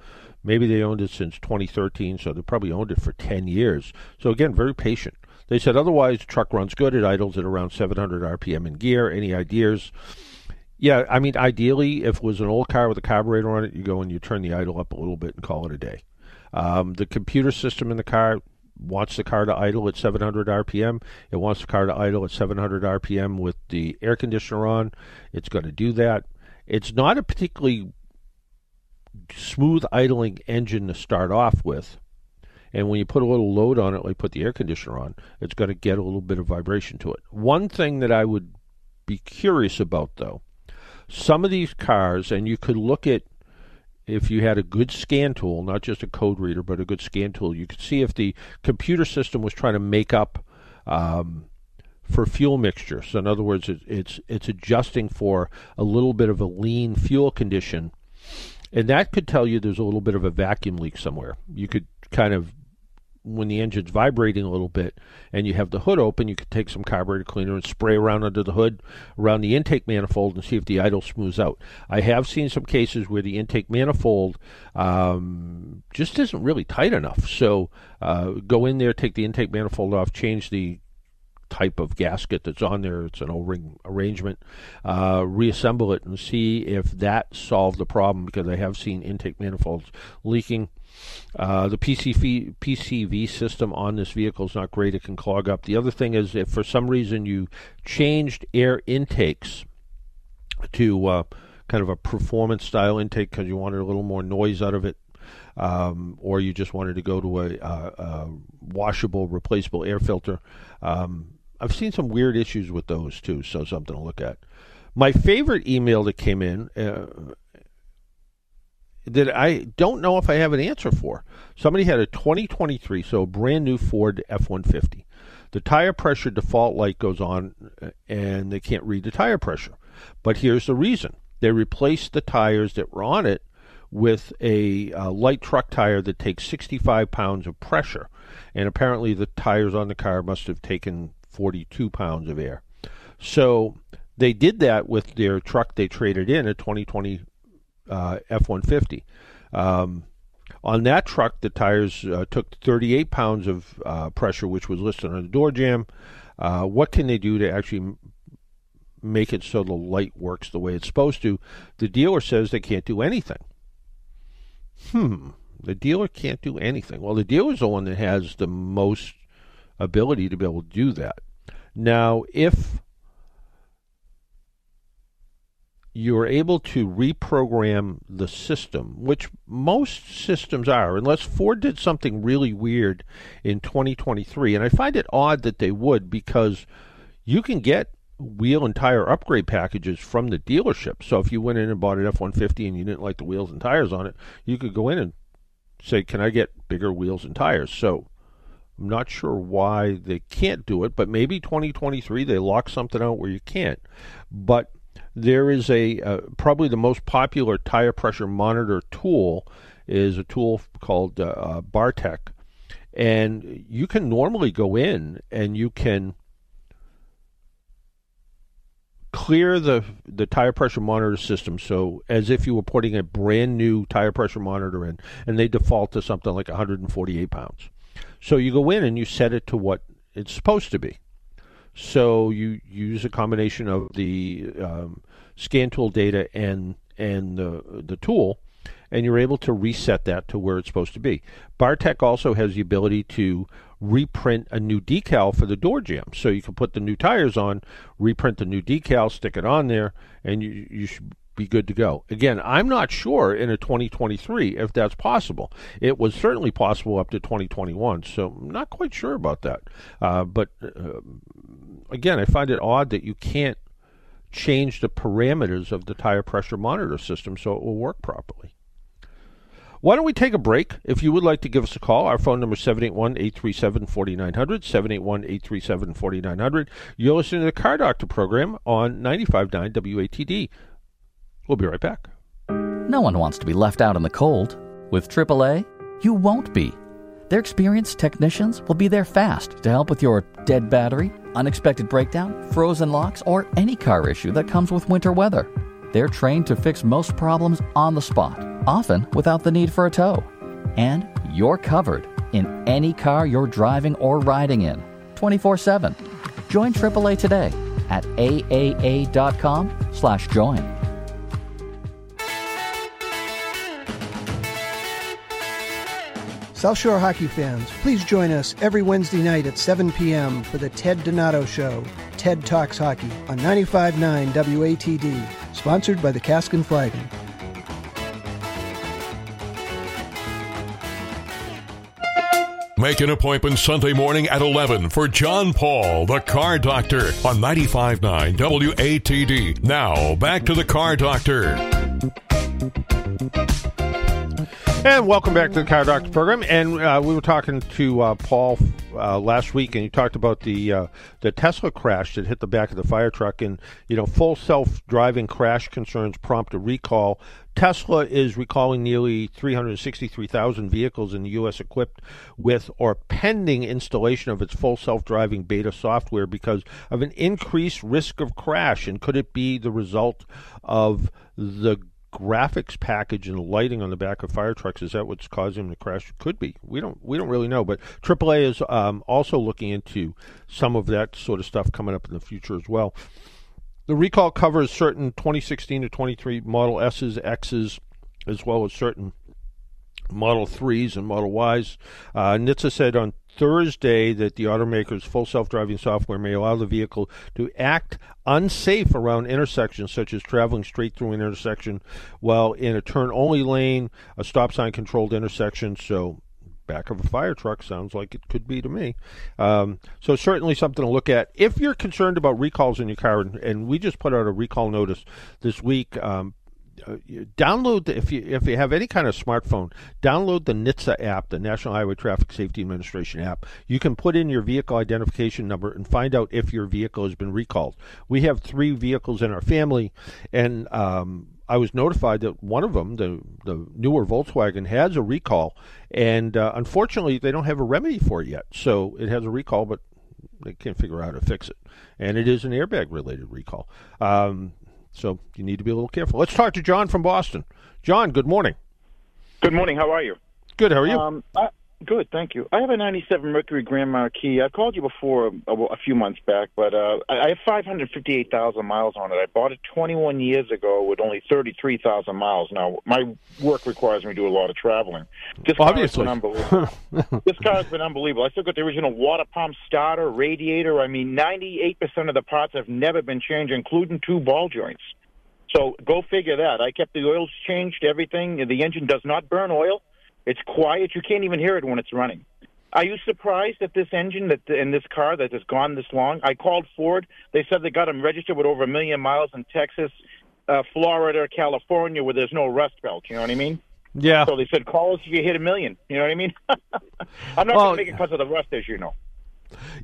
maybe they owned it since 2013. So they probably owned it for 10 years. So again, very patient. They said otherwise, the truck runs good. It idles at around 700 RPM in gear. Any ideas? Yeah, I mean, ideally, if it was an old car with a carburetor on it, you go and you turn the idle up a little bit and call it a day. Um, the computer system in the car wants the car to idle at 700 RPM. It wants the car to idle at 700 RPM with the air conditioner on. It's going to do that. It's not a particularly smooth idling engine to start off with. And when you put a little load on it, like put the air conditioner on, it's going to get a little bit of vibration to it. One thing that I would be curious about, though, some of these cars, and you could look at if you had a good scan tool, not just a code reader, but a good scan tool, you could see if the computer system was trying to make up um, for fuel mixture. So, in other words, it, it's it's adjusting for a little bit of a lean fuel condition, and that could tell you there's a little bit of a vacuum leak somewhere. You could kind of when the engine's vibrating a little bit and you have the hood open, you could take some carburetor cleaner and spray around under the hood, around the intake manifold, and see if the idle smooths out. I have seen some cases where the intake manifold um, just isn't really tight enough. So uh, go in there, take the intake manifold off, change the type of gasket that's on there. It's an O-ring arrangement. Uh, reassemble it and see if that solved the problem because I have seen intake manifolds leaking. Uh, the PCV, PCV system on this vehicle is not great. It can clog up. The other thing is if for some reason you changed air intakes to uh, kind of a performance style intake because you wanted a little more noise out of it, um, or you just wanted to go to a, a, washable, replaceable air filter. Um, I've seen some weird issues with those too, so something to look at. My favorite email that came in uh, that I don't know if I have an answer for. Somebody had a 2023, so a brand new Ford F 150. The tire pressure default light goes on uh, and they can't read the tire pressure. But here's the reason they replaced the tires that were on it with a uh, light truck tire that takes 65 pounds of pressure. And apparently, the tires on the car must have taken 42 pounds of air. So they did that with their truck they traded in, a 2020 uh, F 150. Um, on that truck, the tires uh, took 38 pounds of uh, pressure, which was listed on the door jamb. Uh, what can they do to actually make it so the light works the way it's supposed to? The dealer says they can't do anything. Hmm. The dealer can't do anything. Well, the dealer's the one that has the most ability to be able to do that. Now, if you're able to reprogram the system, which most systems are, unless Ford did something really weird in 2023. And I find it odd that they would because you can get wheel and tire upgrade packages from the dealership. So if you went in and bought an F 150 and you didn't like the wheels and tires on it, you could go in and say, Can I get bigger wheels and tires? So I'm not sure why they can't do it, but maybe 2023 they lock something out where you can't. But there is a uh, probably the most popular tire pressure monitor tool is a tool called uh, uh, Bartec, and you can normally go in and you can clear the the tire pressure monitor system. So as if you were putting a brand new tire pressure monitor in and they default to something like 148 pounds. So you go in and you set it to what it's supposed to be so you use a combination of the um, scan tool data and and the the tool, and you're able to reset that to where it's supposed to be. Bartec also has the ability to reprint a new decal for the door jamb, so you can put the new tires on, reprint the new decal, stick it on there, and you you should be good to go. Again, I'm not sure in a 2023 if that's possible. It was certainly possible up to 2021, so I'm not quite sure about that. Uh, but uh, again, I find it odd that you can't change the parameters of the tire pressure monitor system so it will work properly. Why don't we take a break? If you would like to give us a call, our phone number is 781-837-4900, 781-837-4900. You're listening to the Car Doctor program on 95.9 WATD. We'll be right back. No one wants to be left out in the cold. With AAA, you won't be. Their experienced technicians will be there fast to help with your dead battery, unexpected breakdown, frozen locks, or any car issue that comes with winter weather. They're trained to fix most problems on the spot, often without the need for a tow. And you're covered in any car you're driving or riding in 24 7. Join AAA today at aaa.com/join. South Shore hockey fans, please join us every Wednesday night at 7 p.m. for the Ted Donato Show, TED Talks Hockey, on 95.9 WATD, sponsored by the Cask and Flagon. Make an appointment Sunday morning at 11 for John Paul, the Car Doctor, on 95.9 WATD. Now, back to the Car Doctor. And welcome back to the Car Doctor program. And uh, we were talking to uh, Paul uh, last week, and he talked about the uh, the Tesla crash that hit the back of the fire truck. And you know, full self driving crash concerns prompt a recall. Tesla is recalling nearly 363,000 vehicles in the U.S. equipped with or pending installation of its full self driving beta software because of an increased risk of crash. And could it be the result of the graphics package and lighting on the back of fire trucks is that what's causing them to crash? Could be. We don't we don't really know. But AAA is um, also looking into some of that sort of stuff coming up in the future as well. The recall covers certain 2016 to 23 Model S's, X's, as well as certain Model 3s and Model Ys. Uh, NHTSA said on Thursday that the automaker's full self driving software may allow the vehicle to act unsafe around intersections, such as traveling straight through an intersection while in a turn only lane, a stop sign controlled intersection. So, back of a fire truck sounds like it could be to me. Um, so, certainly something to look at. If you're concerned about recalls in your car, and, we just put out a recall notice this week, um, download the, if you if you have any kind of smartphone, download the NHTSA app, the National Highway Traffic Safety Administration app. You can put in your vehicle identification number and find out if your vehicle has been recalled. We have three vehicles in our family, and um, I was notified that one of them, the the newer Volkswagen, has a recall, and uh, unfortunately, they don't have a remedy for it yet. So it has a recall, but they can't figure out how to fix it, and it is an airbag related recall. Um, so you need to be a little careful. Let's talk to John from Boston. John, good morning. Good morning. How are you? Good. How are you? Um, I, good, thank you. I have a '97 Mercury Grand Marquis. I called you before a, a few months back, but uh, I have 558,000 miles on it. I bought it 21 years ago with only 33,000 miles. Now, my work requires me to do a lot of traveling. This Obviously, car has been unbelievable. this car has been unbelievable. I still got the original water pump, starter, radiator. I mean, 98% of the parts have never been changed, including two ball joints. So go figure that. I kept the oils changed, everything. The engine does not burn oil. It's quiet. You can't even hear it when it's running. Are you surprised that this engine that in this car that has gone this long? I called Ford. They said they got them registered with over a million miles in Texas, uh, Florida, California, where there's no rust belt. You know what I mean? Yeah. So they said, call us if you hit a million. You know what I mean? I'm not Well- going to make it because of the rust, as you know.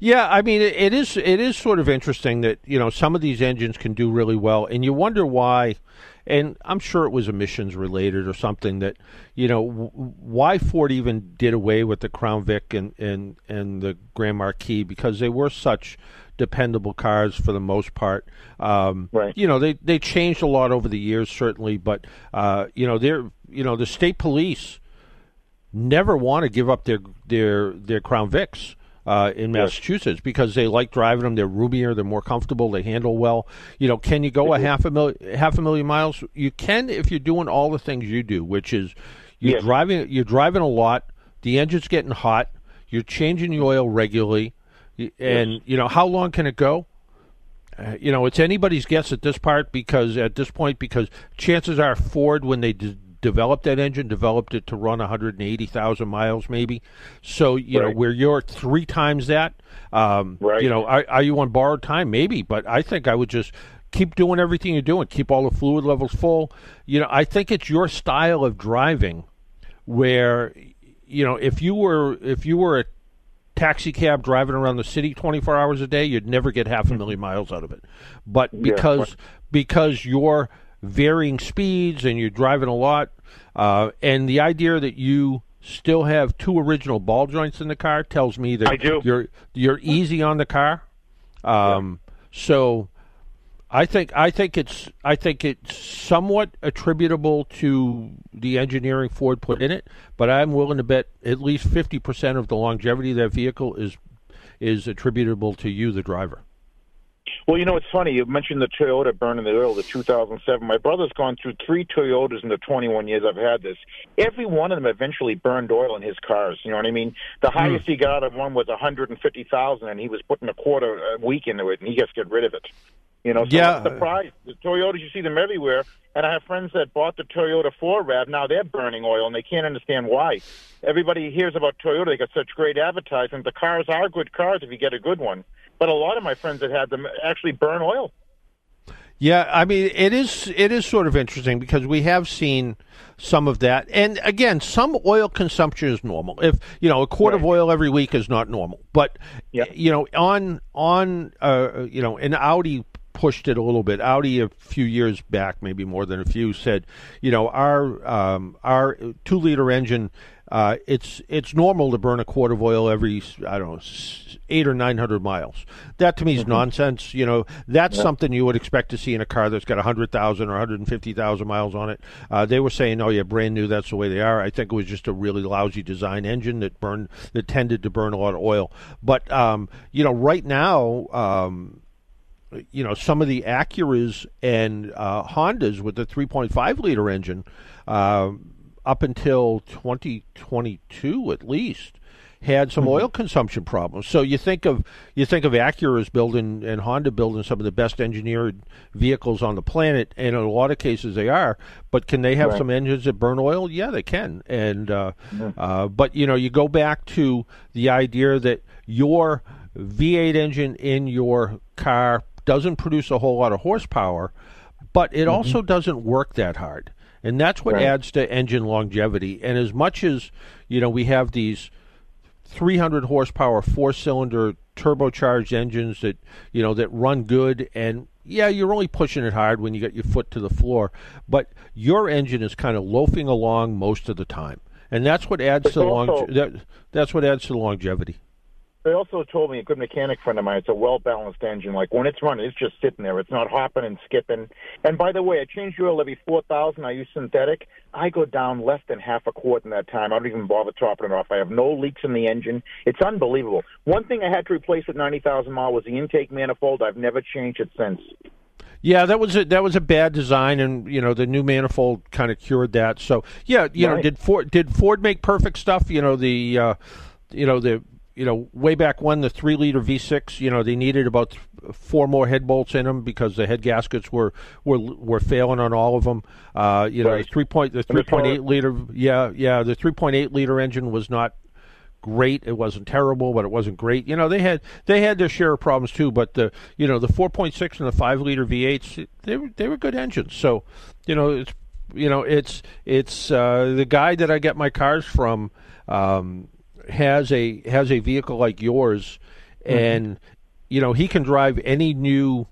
Yeah, I mean it, it is it is sort of interesting that you know some of these engines can do really well, and you wonder why. And I'm sure it was emissions related or something that you know w- why Ford even did away with the Crown Vic and and and the Grand Marquis because they were such dependable cars for the most part. Um, Right. You know they they changed a lot over the years certainly, but uh, you know they're you know the state police never want to give up their their their Crown Vics uh, in Massachusetts because they like driving them. They're roomier, they're more comfortable, they handle well. You know, can you go a half a million half a million miles? You can if you're doing all the things you do, which is you're Yes. driving you're driving a lot. The engine's getting hot. You're changing the oil regularly, and you know how long can it go? Uh, you know, it's anybody's guess at this part because at this point, because chances are Ford, when they d- developed that engine, developed it to run 180,000 miles, maybe. So you know, where you're three times that, um, Right. you know, are, are you on borrowed time? Maybe, but I think I would just keep doing everything you're doing, keep all the fluid levels full. You know, I think it's your style of driving where, you know, if you were if you were a taxi cab driving around the city 24 hours a day, you'd never get half a million miles out of it. But because because you're varying speeds and you're driving a lot, uh, and the idea that you still have two original ball joints in the car tells me that I do. you're you're easy on the car. Um, So I think I think it's I think it's somewhat attributable to the engineering Ford put in it, but I'm willing to bet at least fifty percent of the longevity of that vehicle is is attributable to you, the driver. Well, you know, it's funny. You mentioned the Toyota burning the oil, the 2007. My brother's gone through three Toyotas in the 21 years I've had this. Every one of them eventually burned oil in his cars. You know what I mean? The hmm. highest he got out of one was 150,000, and he was putting a quarter a week into it, and he just get rid of it. You know, so Yeah. I'm surprised. The Toyotas, you see them everywhere. And I have friends that bought the Toyota 4RAV. Now they're burning oil, and they can't understand why. Everybody hears about Toyota. They got such great advertising. The cars are good cars if you get a good one. But a lot of my friends that had them actually burn oil. Yeah, I mean it is it is sort of interesting because we have seen some of that, and again, some oil consumption is normal. If you know a quart of oil every week is not normal, but Yeah. you know on on uh, you know an Audi pushed it a little bit. Audi a few years back, maybe more than a few, said, you know, our um, our two liter engine. Uh, it's it's normal to burn a quart of oil every I don't know eight or nine hundred miles. That to me is mm-hmm. nonsense. You know, that's yeah. something you would expect to see in a car that's got hundred thousand or hundred and fifty thousand miles on it. Uh, they were saying, "Oh yeah, brand new. That's the way they are." I think it was just a really lousy design engine that burned that tended to burn a lot of oil. But um, you know, right now. Um, you know some of the Acuras and uh, Hondas with the 3.5 liter engine uh, up until 2022 at least had some mm-hmm. oil consumption problems. So you think of you think of Acura's building and Honda building some of the best engineered vehicles on the planet, and in a lot of cases they are. But can they have right. some engines that burn oil? Yeah, they can. And uh, mm-hmm. uh, but you know, you go back to the idea that your V8 engine in your car doesn't produce a whole lot of horsepower, but it mm-hmm. also doesn't work that hard. And that's what right. adds to engine longevity. And as much as, you know, we have these 300 horsepower four cylinder turbocharged engines that, you know, that run good and yeah, you're only pushing it hard when you get your foot to the floor, but your engine is kind of loafing along most of the time. And that's what adds it's to the long that, that's what adds to longevity. They also told me a good mechanic friend of mine. It's a well balanced engine. Like when it's running, it's just sitting there. It's not hopping and skipping. And by the way, I change oil every four thousand. I use synthetic. I go down less than half a quart in that time. I don't even bother topping it off. I have no leaks in the engine. It's unbelievable. One thing I had to replace at ninety thousand mile was the intake manifold. I've never changed it since. Yeah, that was a that was a bad design, and you know the new manifold kind of cured that. So yeah, you right. know, did Ford did Ford make perfect stuff? You know the. Uh, you know the you know, way back when the three liter V6, you know, they needed about four more head bolts in them because the head gaskets were were were failing on all of them. Uh, you know, the three point the three point eight liter, yeah, yeah, the three point eight liter engine was not great. It wasn't terrible, but it wasn't great. You know, they had they had their share of problems too. But the you know the four point six and the five liter V8s, they were they were good engines. So, you know, it's you know it's it's uh, the guy that I get my cars from. Um, has a has a vehicle like yours, mm-hmm. and you know he can drive any new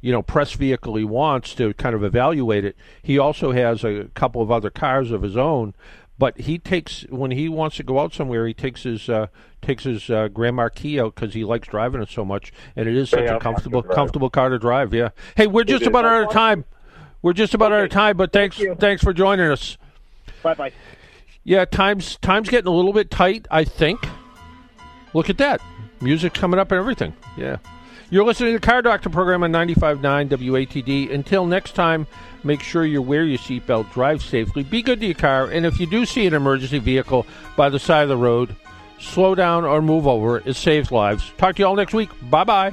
you know press vehicle he wants to kind of evaluate it. He also has a couple of other cars of his own, but he takes when he wants to go out somewhere, he takes his uh, takes his uh, Grand Marquis out because he likes driving it so much, and it is such yeah, a comfortable comfortable car to drive. Yeah. Hey, we're just about out of time. We're just about okay. out of time, but thanks Thank thanks for joining us. Bye bye. Yeah, time's time's getting a little bit tight. I think. Look at that, music coming up and everything. Yeah, you're listening to the Car Doctor program on 95.9 WATD. Until next time, make sure you wear your seatbelt, drive safely, be good to your car, and if you do see an emergency vehicle by the side of the road, slow down or move over. It saves lives. Talk to you all next week. Bye bye.